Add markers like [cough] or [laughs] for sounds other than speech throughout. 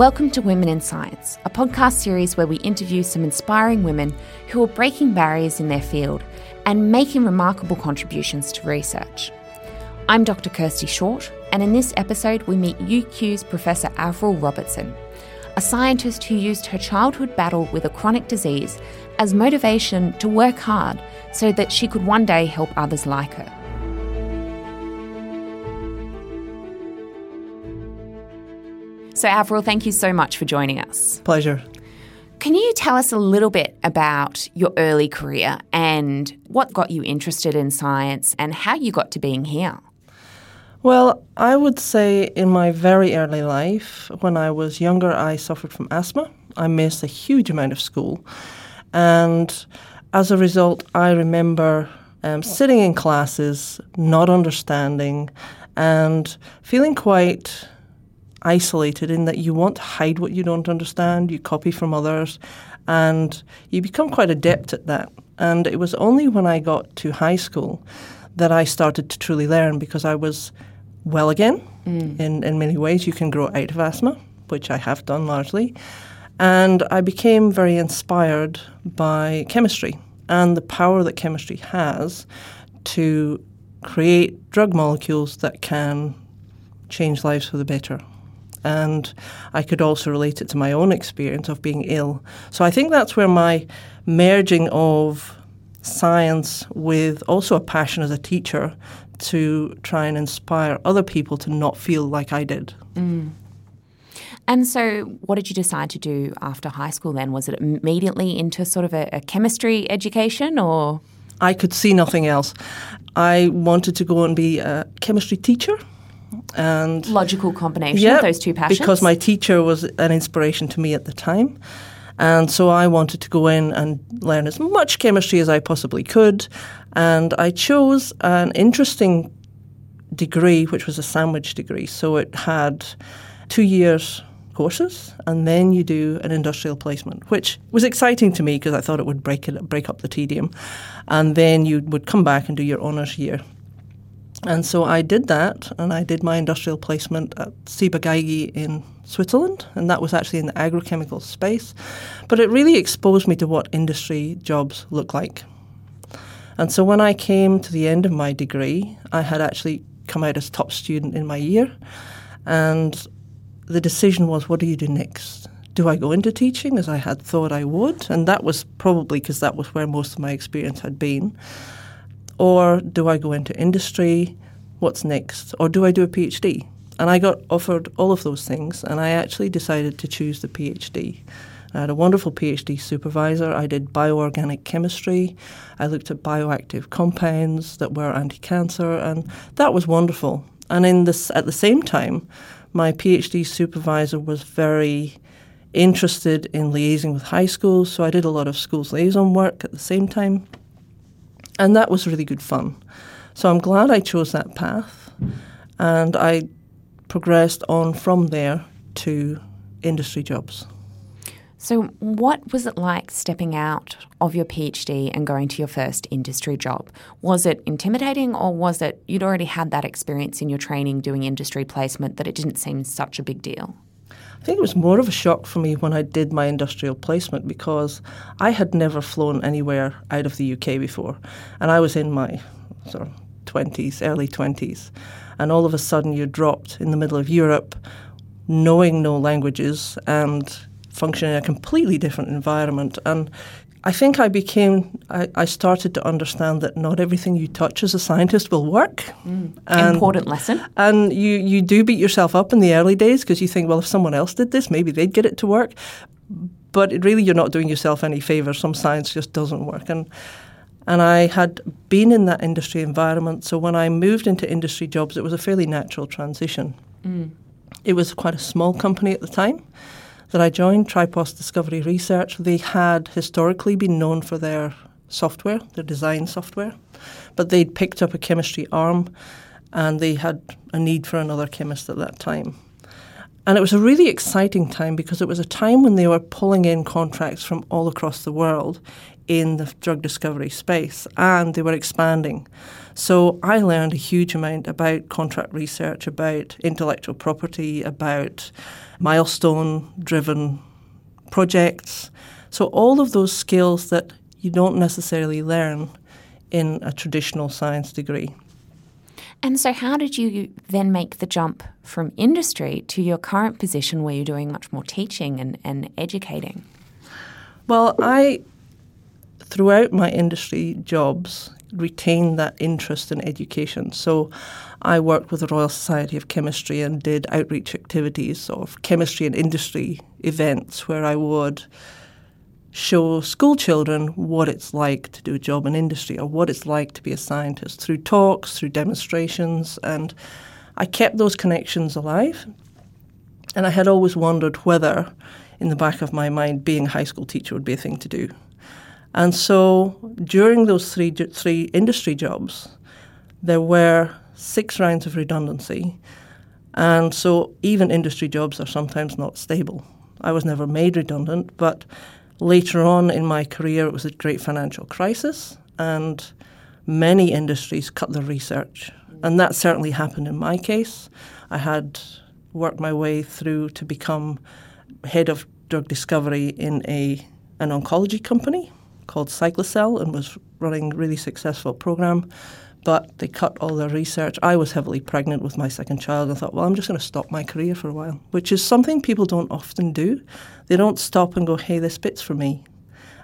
Welcome to Women in Science, a podcast series where we interview some inspiring women who are breaking barriers in their field and making remarkable contributions to research. I'm Dr. Kirsty Short, and in this episode, we meet UQ's Professor Avril Robertson, a scientist who used her childhood battle with a chronic disease as motivation to work hard so that she could one day help others like her. So, Avril, thank you so much for joining us. Pleasure. Can you tell us a little bit about your early career and what got you interested in science and how you got to being here? Well, I would say in my very early life, when I was younger, I suffered from asthma. I missed a huge amount of school. And as a result, I remember um, sitting in classes, not understanding, and feeling quite isolated in that you want to hide what you don't understand, you copy from others, and you become quite adept at that. And it was only when I got to high school that I started to truly learn because I was well again mm. in, in many ways. You can grow out of asthma, which I have done largely. And I became very inspired by chemistry and the power that chemistry has to create drug molecules that can change lives for the better and I could also relate it to my own experience of being ill. So I think that's where my merging of science with also a passion as a teacher to try and inspire other people to not feel like I did. Mm. And so, what did you decide to do after high school then? Was it immediately into sort of a, a chemistry education or? I could see nothing else. I wanted to go and be a chemistry teacher and logical combination yeah, of those two passions. Because my teacher was an inspiration to me at the time. And so I wanted to go in and learn as much chemistry as I possibly could. And I chose an interesting degree, which was a sandwich degree. So it had two years courses, and then you do an industrial placement, which was exciting to me because I thought it would break it break up the tedium, and then you would come back and do your honours year. And so I did that, and I did my industrial placement at Ciba in Switzerland, and that was actually in the agrochemical space. But it really exposed me to what industry jobs look like. And so when I came to the end of my degree, I had actually come out as top student in my year, and the decision was, what do you do next? Do I go into teaching as I had thought I would? And that was probably because that was where most of my experience had been. Or do I go into industry? What's next? Or do I do a PhD? And I got offered all of those things, and I actually decided to choose the PhD. I had a wonderful PhD supervisor. I did bioorganic chemistry. I looked at bioactive compounds that were anti cancer, and that was wonderful. And in this, at the same time, my PhD supervisor was very interested in liaising with high schools, so I did a lot of schools liaison work at the same time. And that was really good fun. So I'm glad I chose that path. And I progressed on from there to industry jobs. So, what was it like stepping out of your PhD and going to your first industry job? Was it intimidating, or was it you'd already had that experience in your training doing industry placement that it didn't seem such a big deal? I think it was more of a shock for me when I did my industrial placement because I had never flown anywhere out of the UK before. And I was in my sort of 20s, early 20s. And all of a sudden you're dropped in the middle of Europe, knowing no languages and functioning in a completely different environment. And I think I became, I, I, started to understand that not everything you touch as a scientist will work. Mm. And, Important lesson. And you, you do beat yourself up in the early days because you think, well, if someone else did this, maybe they'd get it to work. But it, really, you're not doing yourself any favor. Some science just doesn't work. And, and I had been in that industry environment. So when I moved into industry jobs, it was a fairly natural transition. Mm. It was quite a small company at the time that I joined, Tripos Discovery Research, they had historically been known for their software, their design software, but they'd picked up a chemistry arm and they had a need for another chemist at that time. And it was a really exciting time because it was a time when they were pulling in contracts from all across the world in the drug discovery space and they were expanding. So I learned a huge amount about contract research, about intellectual property, about milestone driven projects. So all of those skills that you don't necessarily learn in a traditional science degree. And so, how did you then make the jump from industry to your current position where you're doing much more teaching and, and educating? Well, I, throughout my industry jobs, retained that interest in education. So, I worked with the Royal Society of Chemistry and did outreach activities of chemistry and industry events where I would show school children what it's like to do a job in industry or what it's like to be a scientist through talks, through demonstrations, and I kept those connections alive. And I had always wondered whether, in the back of my mind, being a high school teacher would be a thing to do. And so during those three, three industry jobs, there were six rounds of redundancy. And so even industry jobs are sometimes not stable. I was never made redundant, but Later on in my career, it was a great financial crisis, and many industries cut their research. And that certainly happened in my case. I had worked my way through to become head of drug discovery in a an oncology company called Cyclacel and was running a really successful program but they cut all their research. I was heavily pregnant with my second child. I thought, well, I'm just going to stop my career for a while, which is something people don't often do. They don't stop and go, hey, this bit's for me.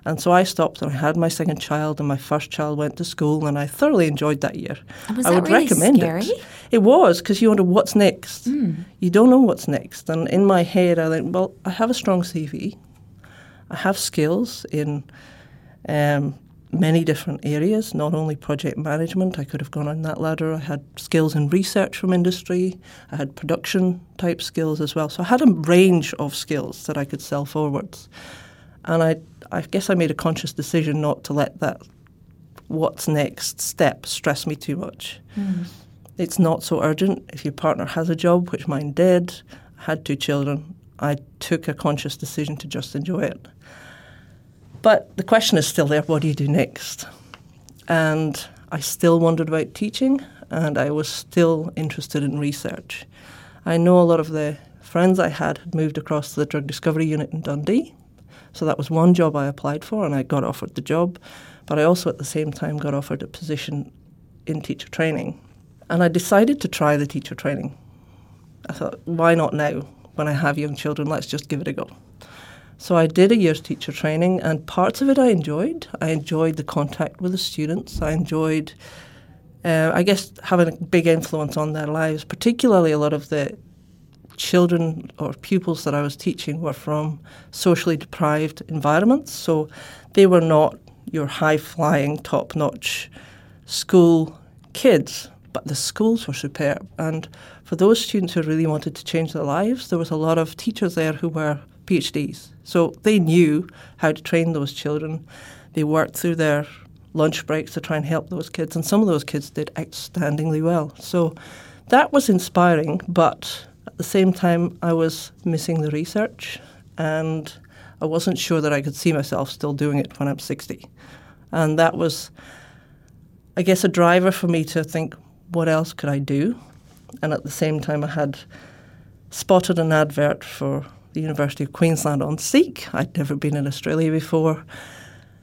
And so I stopped and I had my second child, and my first child went to school, and I thoroughly enjoyed that year. Was I that would really recommend scary? it. It was because you wonder what's next. Mm. You don't know what's next. And in my head, I think, well, I have a strong CV. I have skills in um, many different areas, not only project management. I could have gone on that ladder. I had skills in research from industry. I had production type skills as well. So I had a range of skills that I could sell forwards. And I, I guess I made a conscious decision not to let that what's next step stress me too much. Mm. It's not so urgent. If your partner has a job, which mine did, I had two children, I took a conscious decision to just enjoy it. But the question is still there what do you do next? And I still wondered about teaching, and I was still interested in research. I know a lot of the friends I had had moved across to the drug discovery unit in Dundee. So that was one job I applied for, and I got offered the job. But I also at the same time got offered a position in teacher training. And I decided to try the teacher training. I thought, why not now? When I have young children, let's just give it a go. So I did a year's teacher training, and parts of it I enjoyed. I enjoyed the contact with the students. I enjoyed, uh, I guess, having a big influence on their lives. Particularly, a lot of the children or pupils that I was teaching were from socially deprived environments. So they were not your high flying, top notch school kids, but the schools were superb. And for those students who really wanted to change their lives, there was a lot of teachers there who were PhDs. So they knew how to train those children. They worked through their lunch breaks to try and help those kids, and some of those kids did outstandingly well. So that was inspiring, but at the same time, I was missing the research, and I wasn't sure that I could see myself still doing it when I'm 60. And that was, I guess, a driver for me to think, what else could I do? And at the same time, I had spotted an advert for the University of Queensland on Seek. I'd never been in Australia before.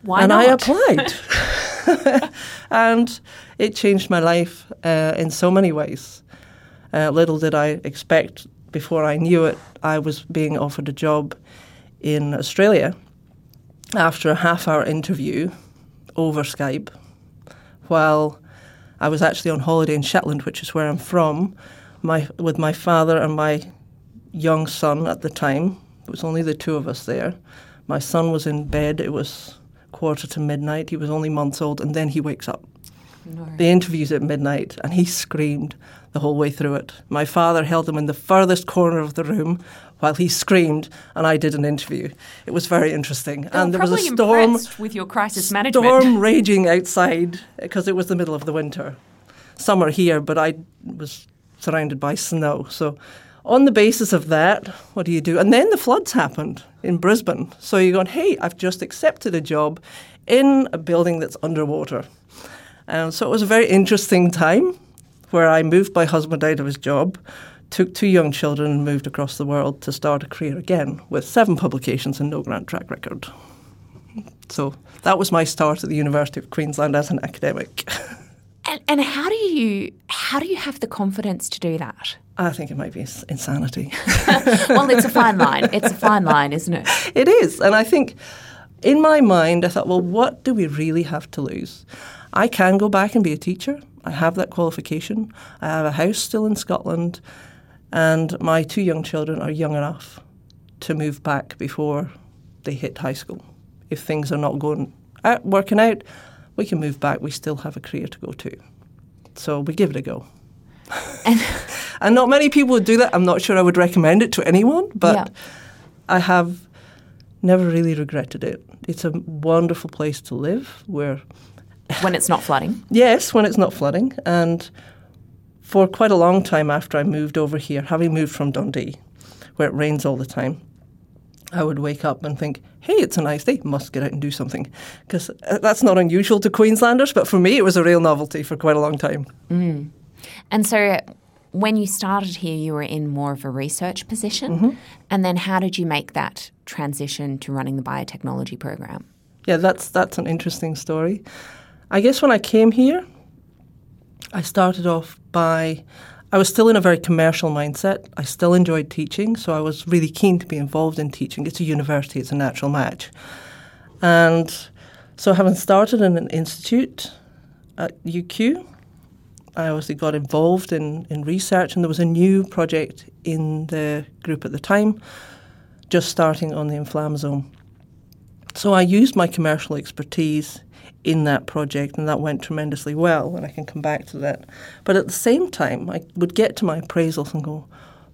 Why and not? I applied. [laughs] [laughs] and it changed my life uh, in so many ways. Uh, little did I expect before I knew it, I was being offered a job in Australia after a half hour interview over Skype while I was actually on holiday in Shetland, which is where I'm from, my, with my father and my young son at the time. It was only the two of us there. My son was in bed. It was quarter to midnight. He was only months old, and then he wakes up. No. The interview's at midnight, and he screamed the whole way through it. My father held him in the furthest corner of the room while he screamed, and I did an interview. It was very interesting. They and there was a storm, with your crisis management. storm [laughs] raging outside because it was the middle of the winter. Summer here, but I was surrounded by snow. So on the basis of that, what do you do? And then the floods happened in Brisbane. So you're going, hey, I've just accepted a job in a building that's underwater. Um, so it was a very interesting time where I moved my husband out of his job, took two young children, and moved across the world to start a career again with seven publications and no grant track record. So that was my start at the University of Queensland as an academic. [laughs] And, and how do you how do you have the confidence to do that? I think it might be insanity. [laughs] well, it's a fine line. It's a fine line, isn't it? [laughs] It is. And I think in my mind, I thought, well, what do we really have to lose? I can go back and be a teacher. I have that qualification. I have a house still in Scotland. And my two young children are young enough to move back before they hit high school. If things are not going out, working out, we can move back. We still have a career to go to. So we give it a go. And, [laughs] and not many people would do that. I'm not sure I would recommend it to anyone, but yeah. I have never really regretted it. It's a wonderful place to live where. [laughs] When it's not flooding? yes, when it's not flooding. And for quite a long time after I moved over here, having moved from Dundee, where it rains all the time, I would wake up and think, hey, it's a nice day, must get out and do something. Because uh, that's not unusual to Queenslanders, but for me, it was a real novelty for quite a long time. Mm. And so when you started here, you were in more of a research position. Mm-hmm. And then how did you make that transition to running the biotechnology program? Yeah, that's, that's an interesting story. I guess when I came here, I started off by I was still in a very commercial mindset. I still enjoyed teaching, so I was really keen to be involved in teaching. It's a university, it's a natural match. And so, having started in an institute at UQ, I obviously got involved in, in research, and there was a new project in the group at the time, just starting on the inflammasome. So, I used my commercial expertise in that project, and that went tremendously well, and I can come back to that. But at the same time, I would get to my appraisals and go,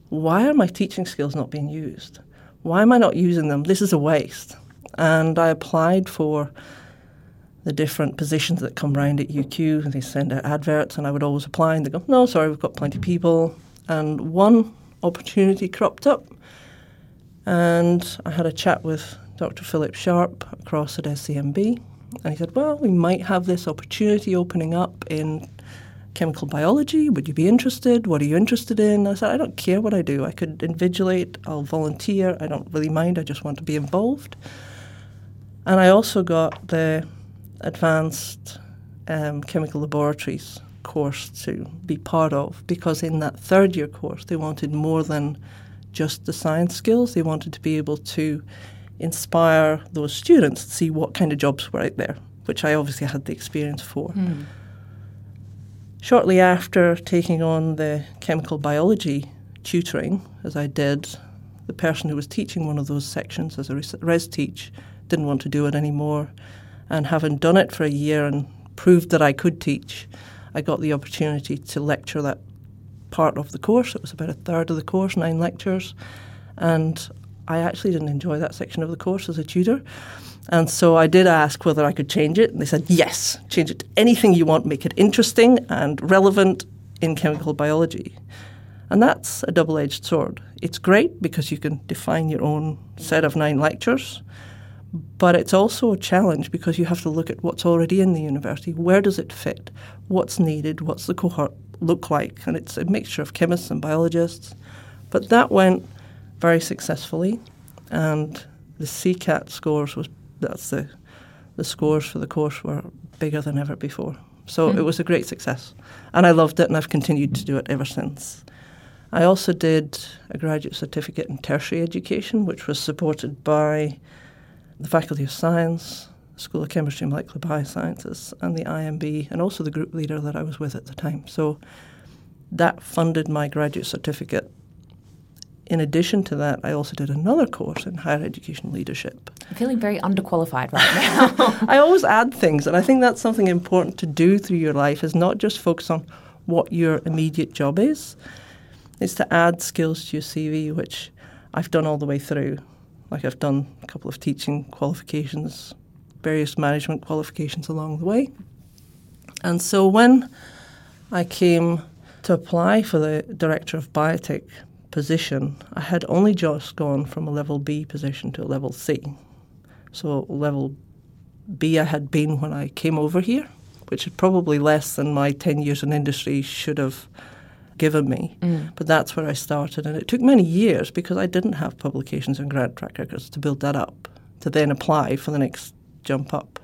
why are my teaching skills not being used? Why am I not using them? This is a waste. And I applied for the different positions that come round at UQ, and they send out adverts, and I would always apply, and they go, no, sorry, we've got plenty of people. And one opportunity cropped up, and I had a chat with Dr. Philip Sharp across at SCMB, and he said, Well, we might have this opportunity opening up in chemical biology. Would you be interested? What are you interested in? I said, I don't care what I do. I could invigilate, I'll volunteer. I don't really mind. I just want to be involved. And I also got the advanced um, chemical laboratories course to be part of because in that third year course, they wanted more than just the science skills. They wanted to be able to inspire those students to see what kind of jobs were out there, which I obviously had the experience for. Mm. Shortly after taking on the chemical biology tutoring, as I did, the person who was teaching one of those sections as a res teach didn't want to do it anymore. And having done it for a year and proved that I could teach, I got the opportunity to lecture that part of the course. It was about a third of the course, nine lectures. And I actually didn't enjoy that section of the course as a tutor. And so I did ask whether I could change it, and they said, yes, change it to anything you want, make it interesting and relevant in chemical biology. And that's a double edged sword. It's great because you can define your own set of nine lectures, but it's also a challenge because you have to look at what's already in the university. Where does it fit? What's needed? What's the cohort look like? And it's a mixture of chemists and biologists. But that went very successfully, and the SECaT scores was that's the the scores for the course were bigger than ever before. So mm. it was a great success, and I loved it, and I've continued to do it ever since. I also did a graduate certificate in tertiary education, which was supported by the Faculty of Science, School of Chemistry and Molecular Biosciences, and the IMB, and also the group leader that I was with at the time. So that funded my graduate certificate in addition to that, I also did another course in higher education leadership. I'm feeling very underqualified right now. [laughs] I always add things, and I think that's something important to do through your life is not just focus on what your immediate job is. It's to add skills to your CV, which I've done all the way through. Like I've done a couple of teaching qualifications, various management qualifications along the way. And so when I came to apply for the Director of Biotech position, I had only just gone from a level B position to a level C. So level B I had been when I came over here, which is probably less than my 10 years in industry should have given me. Mm. But that's where I started. And it took many years because I didn't have publications and grant track records to build that up, to then apply for the next jump up.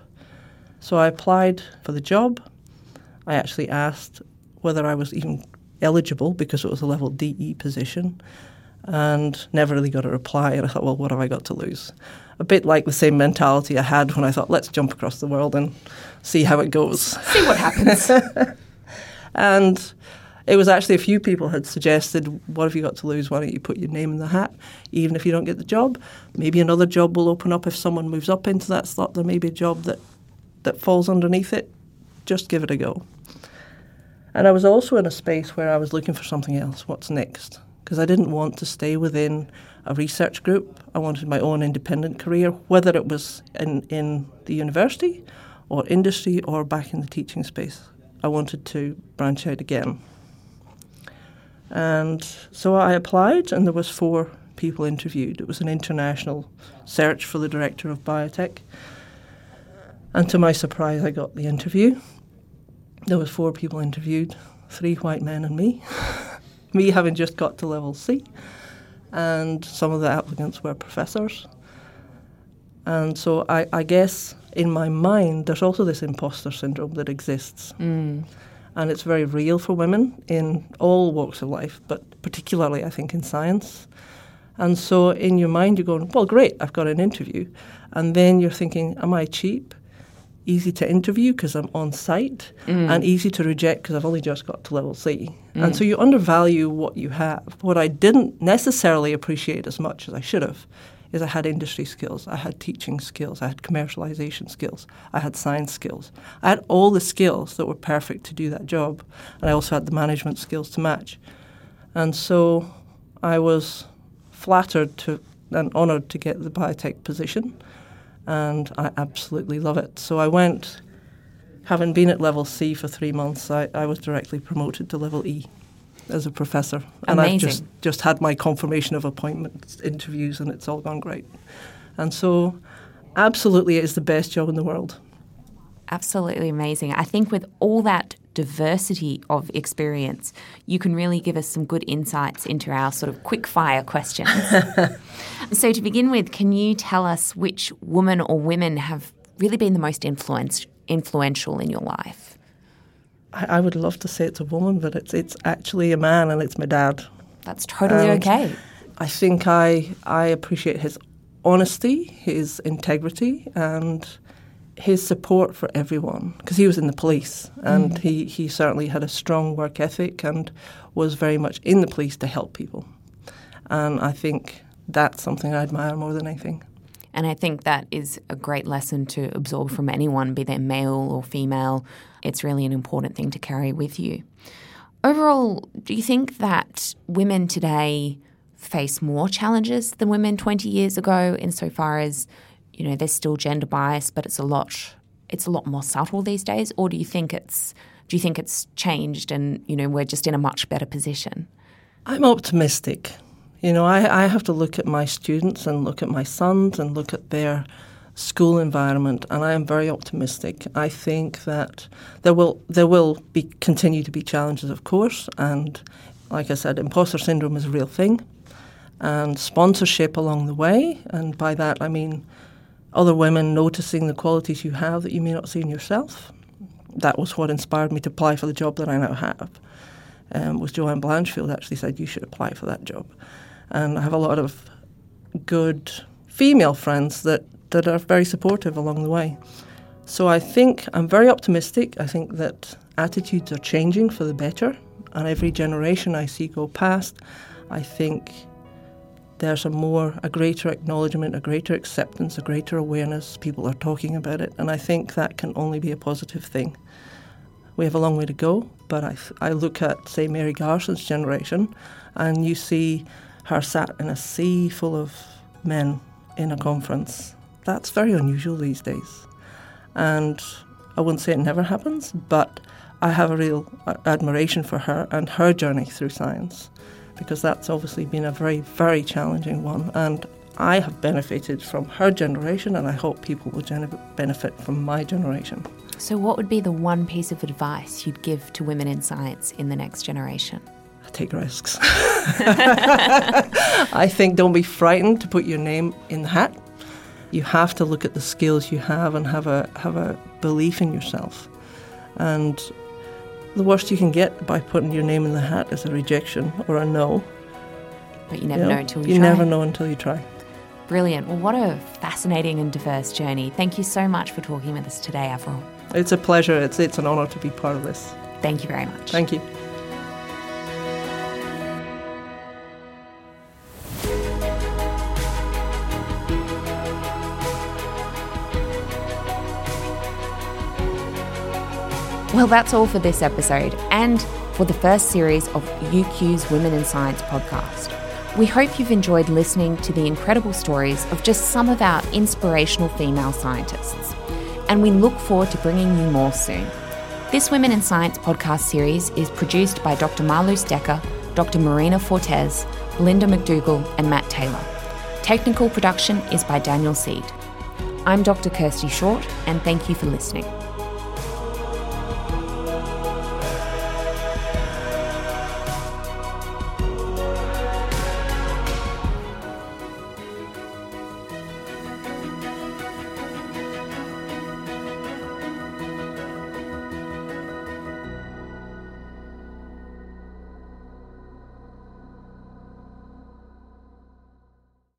So I applied for the job. I actually asked whether I was even eligible because it was a level DE position and never really got a reply. And I thought, well, what have I got to lose? A bit like the same mentality I had when I thought, let's jump across the world and see how it goes. See what happens. [laughs] and it was actually a few people had suggested, what have you got to lose? Why don't you put your name in the hat, even if you don't get the job? Maybe another job will open up if someone moves up into that slot. There may be a job that, that falls underneath it. Just give it a go. And I was also in a space where I was looking for something else. What's next? Because I didn't want to stay within a research group. I wanted my own independent career, whether it was in, in the university or industry or back in the teaching space. I wanted to branch out again. And so I applied, and there was four people interviewed. It was an international search for the director of biotech. And to my surprise, I got the interview. There was four people interviewed, three white men and me. [laughs] me having just got to level C, and some of the applicants were professors. And so I, I guess in my mind, there's also this imposter syndrome that exists. Mm and it's very real for women in all walks of life, but particularly, I think, in science. And so in your mind, you're going, well, great, I've got an interview. And then you're thinking, am I cheap? Easy to interview because I'm on site, mm. and easy to reject because I've only just got to level C. Mm. And so you undervalue what you have. What I didn't necessarily appreciate as much as I should have is I had industry skills, I had teaching skills, I had commercialization skills, I had science skills. I had all the skills that were perfect to do that job, and I also had the management skills to match. And so I was flattered to and honoured to get the biotech position, and I absolutely love it. So I went, having been at level C for three months, I, I was directly promoted to level E as a professor. And Amazing. I've just, just had my confirmation of appointments, interviews, and it's all gone great. And so, absolutely, it is the best job in the world. Absolutely amazing. I think with all that diversity of experience, you can really give us some good insights into our sort of quick fire questions. [laughs] so, to begin with, can you tell us which woman or women have really been the most influential in your life? I, I, would love to say it's a woman, but it's it's actually a man, and it's my dad. That's totally and okay. I think I I appreciate his honesty, his integrity, and his support for everyone because he was in the police and mm. he, he certainly had a strong work ethic and was very much in the police to help people. And I think that's something I admire more than anything. And I think that is a great lesson to absorb from anyone, be they male or female. It's really an important thing to carry with you. Overall, do you think that women today face more challenges than women 20 years ago insofar as, you know, there's still gender bias, but it's a lot it's a lot more subtle these days? Or do you think it's do you think it's changed and, you know, we're just in a much better position? I'm optimistic. You know, I, I have to look at my students and look at my sons and look at their school environment, and I am very optimistic. I think that there will there will be continue to be challenges, of course, and like I said, imposter syndrome is a real thing, and sponsorship along the way, and by that I mean other women noticing the qualities you have that you may not see in yourself. That was what inspired me to apply for the job that I now have. Um, was Joanne Blanchfield actually said you should apply for that job and I have a lot of good female friends that, that are very supportive along the way. So I think I'm very optimistic. I think that attitudes are changing for the better, and every generation I see go past, I think there's a more, a greater acknowledgement, a greater acceptance, a greater awareness. People are talking about it, and I think that can only be a positive thing. We have a long way to go, but I, I look at, say, Mary Garson's generation, and you see her sat in a sea full of men in a conference. That's very unusual these days. And I wouldn't say it never happens, but I have a real uh, admiration for her and her journey through science because that's obviously been a very, very challenging one. And I have benefited from her generation, and I hope people will gen- benefit from my generation. So, what would be the one piece of advice you'd give to women in science in the next generation? Take risks. [laughs] I think don't be frightened to put your name in the hat. You have to look at the skills you have and have a have a belief in yourself. And the worst you can get by putting your name in the hat is a rejection or a no. But you never You know, know, until you, you try. You never know until you try. Brilliant. Well, what a fascinating and diverse journey. Thank you so much for talking with us today, Avril. It's a pleasure. It's it's an honour to be part of this. Thank you very much. Thank you. Well, that's all for this episode and for the first series of UQ's Women in Science podcast. We hope you've enjoyed listening to the incredible stories of just some of our inspirational female scientists. And we look forward to bringing you more soon. This Women in Science podcast series is produced by Dr. Marluz Decker, Dr. Marina Fortes, Linda McDougall, and Matt Taylor. Technical production is by Daniel Seed. I'm Dr. Kirsty Short, and thank you for listening.